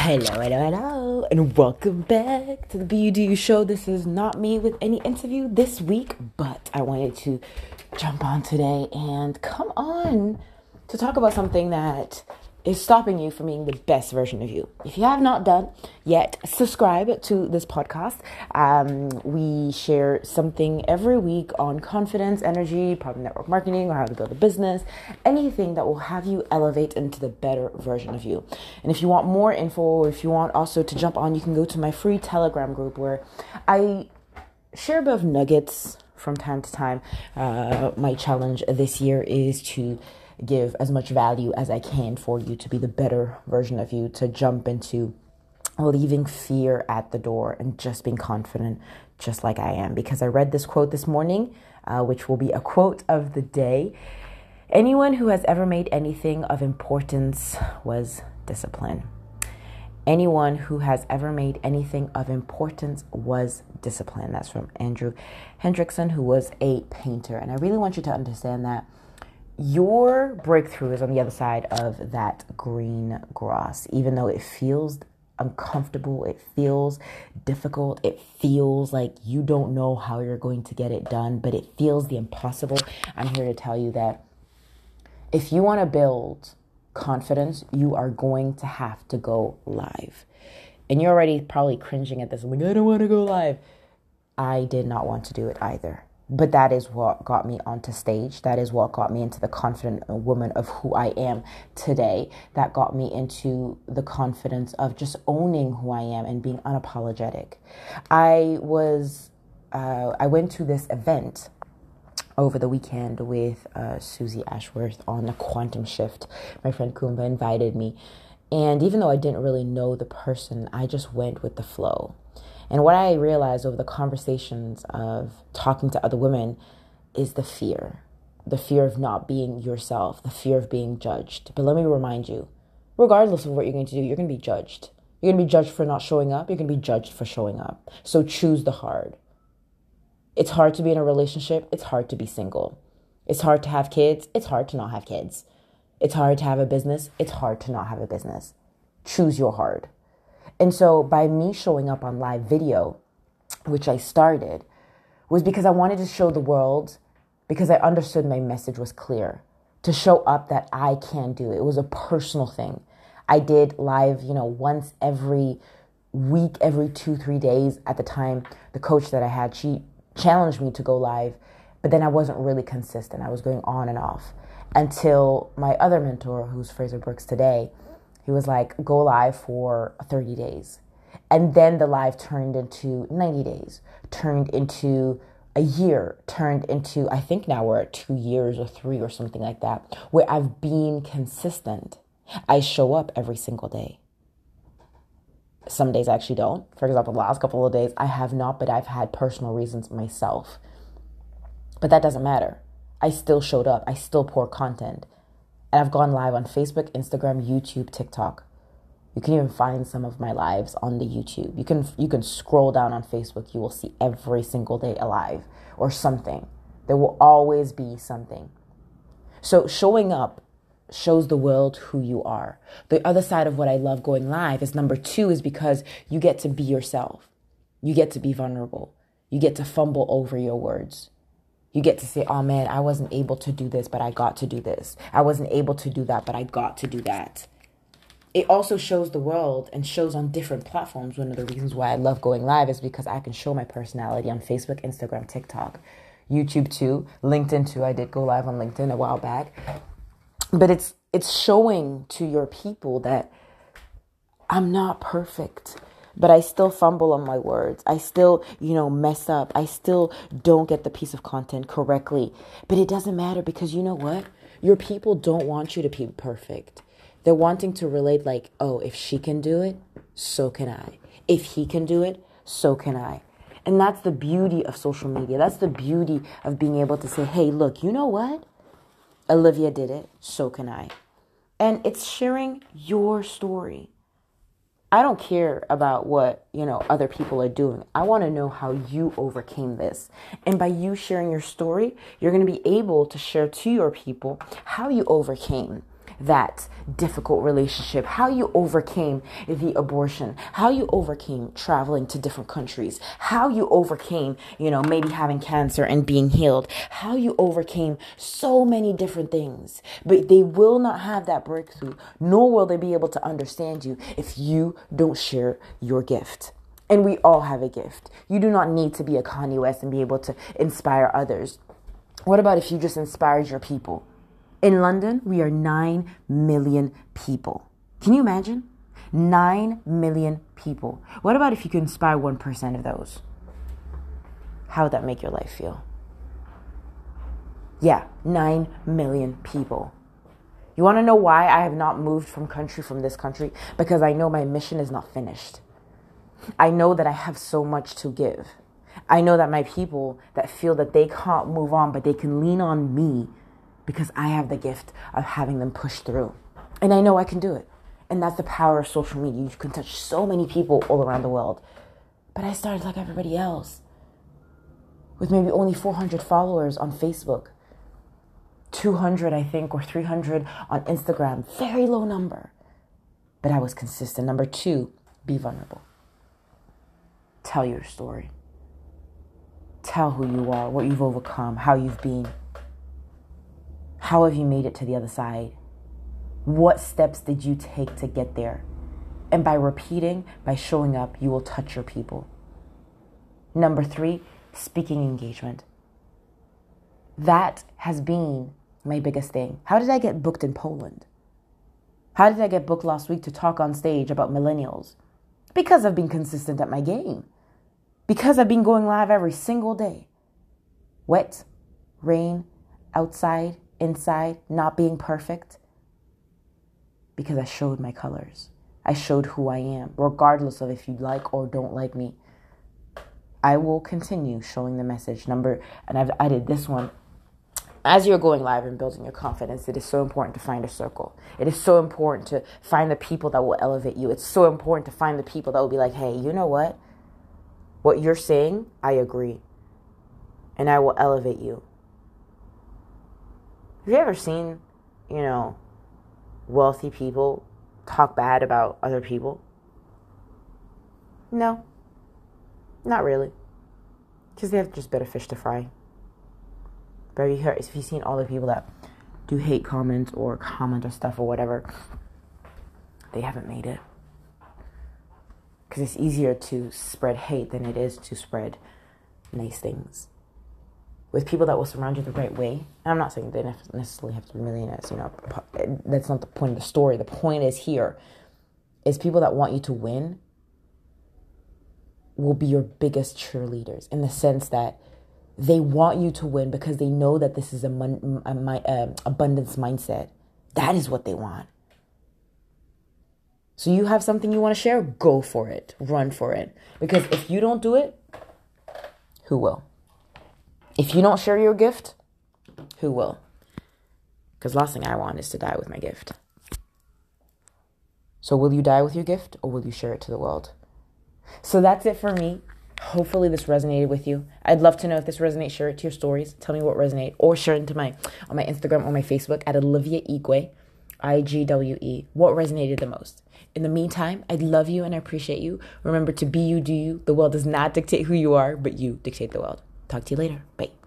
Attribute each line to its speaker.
Speaker 1: Hello, hello, hello, and welcome back to the BUDU show. This is not me with any interview this week, but I wanted to jump on today and come on to talk about something that is stopping you from being the best version of you. If you have not done yet, subscribe to this podcast. Um, we share something every week on confidence, energy, problem network marketing, or how to build a business, anything that will have you elevate into the better version of you. And if you want more info, or if you want also to jump on, you can go to my free Telegram group where I share a bit of nuggets from time to time. Uh, my challenge this year is to give as much value as I can for you to be the better version of you, to jump into leaving fear at the door and just being confident, just like I am. Because I read this quote this morning, uh, which will be a quote of the day. Anyone who has ever made anything of importance was discipline. Anyone who has ever made anything of importance was discipline. That's from Andrew Hendrixson, who was a painter. And I really want you to understand that your breakthrough is on the other side of that green grass, even though it feels uncomfortable, it feels difficult, it feels like you don't know how you're going to get it done, but it feels the impossible. I'm here to tell you that if you want to build confidence, you are going to have to go live. And you're already probably cringing at this. Like, I don't want to go live. I did not want to do it either but that is what got me onto stage. That is what got me into the confident woman of who I am today. That got me into the confidence of just owning who I am and being unapologetic. I was, uh, I went to this event over the weekend with uh, Susie Ashworth on the quantum shift. My friend Kumba invited me. And even though I didn't really know the person, I just went with the flow. And what I realized over the conversations of talking to other women is the fear the fear of not being yourself, the fear of being judged. But let me remind you regardless of what you're going to do, you're going to be judged. You're going to be judged for not showing up, you're going to be judged for showing up. So choose the hard. It's hard to be in a relationship, it's hard to be single. It's hard to have kids, it's hard to not have kids. It's hard to have a business, it's hard to not have a business. Choose your hard. And so by me showing up on live video, which I started, was because I wanted to show the world, because I understood my message was clear, to show up that I can do it. Was a personal thing. I did live, you know, once every week, every two, three days. At the time, the coach that I had, she challenged me to go live, but then I wasn't really consistent. I was going on and off until my other mentor, who's Frazer Brookes today, he was like, go live for 30 days. And then the live turned into 90 days, turned into a year, turned into, I think now we're at two years or three or something like that, where I've been consistent. I show up every single day. Some days I actually don't. For example, the last couple of days I have not, but I've had personal reasons myself. But that doesn't matter. I still showed up. I still pour content. And I've gone live on Facebook, Instagram, YouTube, TikTok. You can even find some of my lives on the YouTube. You can you can scroll down on Facebook, you will see every single day alive or something. There will always be something. So showing up shows the world who you are. The other side of what I love going live is number 2 is because you get to be yourself. You get to be vulnerable. You get to fumble over your words. You get to say, oh man, I wasn't able to do this, but I got to do this. I wasn't able to do that, but I got to do that. It also shows the world and shows on different platforms. One of the reasons why I love going live is because I can show my personality on Facebook, Instagram, TikTok, YouTube too, LinkedIn too. I did go live on LinkedIn a while back. But it's it's showing to your people that I'm not perfect but I still fumble on my words. I still, you know, mess up. I still don't get the piece of content correctly. But it doesn't matter because you know what? Your people don't want you to be perfect. They're wanting to relate, like, oh, if she can do it, so can I. If he can do it, so can I. And that's the beauty of social media. That's the beauty of being able to say, hey, look, you know what? Olivia did it, so can I. And it's sharing your story. I don't care about what, you know, other people are doing. I want to know how you overcame this. And by you sharing your story, you're going to be able to share to your people how you overcame. That difficult relationship, how you overcame the abortion, how you overcame traveling to different countries, how you overcame, you know, maybe having cancer and being healed, how you overcame so many different things. But they will not have that breakthrough, nor will they be able to understand you if you don't share your gift. And we all have a gift. You do not need to be a Kanye West and be able to inspire others. What about if you just inspired your people? In London, we are 9 million people. Can you imagine? 9 million people. What about if you could inspire 1% of those? How would that make your life feel? Yeah, 9 million people. You want to know why I have not moved from country from this country? Because I know my mission is not finished. I know that I have so much to give. I know that my people that feel that they can't move on, but they can lean on me because I have the gift of having them push through. And I know I can do it. And that's the power of social media. You can touch so many people all around the world. But I started like everybody else with maybe only 400 followers on Facebook, 200, I think, or 300 on Instagram. Very low number. But I was consistent. Number two, be vulnerable. Tell your story. Tell who you are, what you've overcome, how you've been. How have you made it to the other side? What steps did you take to get there? And by repeating, by showing up, you will touch your people. Number three, speaking engagement. That has been my biggest thing. How did I get booked in Poland? How did I get booked last week to talk on stage about millennials? Because I've been consistent at my game. Because I've been going live every single day. Wet, rain, outside, inside, not being perfect. Because I showed my colors. I showed who I am, regardless of if you like or don't like me. I will continue showing the message. Number, and I've added this one. As you're going live and building your confidence, it is so important to find a circle. It is so important to find the people that will elevate you. It's so important to find the people that will be like, hey, you know what? What you're saying, I agree. And I will elevate you. Have you ever seen, you know, wealthy people talk bad about other people? No. Not really. Because they have just better fish to fry. But have you heard, if you've seen all the people that do hate comments or comment or stuff or whatever, they haven't made it. Because it's easier to spread hate than it is to spread nice things with people that will surround you the right way. And I'm not saying they necessarily have to be millionaires, you know, that's not the point of the story. The point is here is people that want you to win will be your biggest cheerleaders in the sense that they want you to win because they know that this is a, mon- a, um, abundance mindset. That is what they want. So you have something you want to share, go for it. Run for it. Because if you don't do it, who will? If you don't share your gift, who will? Because last thing I want is to die with my gift. So will you die with your gift or will you share it to the world? So that's it for me. Hopefully this resonated with you. I'd love to know if this resonates. Share it to your stories. Tell me what resonated, or share it to my on my Instagram or my Facebook at Olivia Igwe, I G W E. What resonated the most? In the meantime, I love you and I appreciate you. Remember to be you, do you. The world does not dictate who you are, but you dictate the world. Talk to you later. Bye.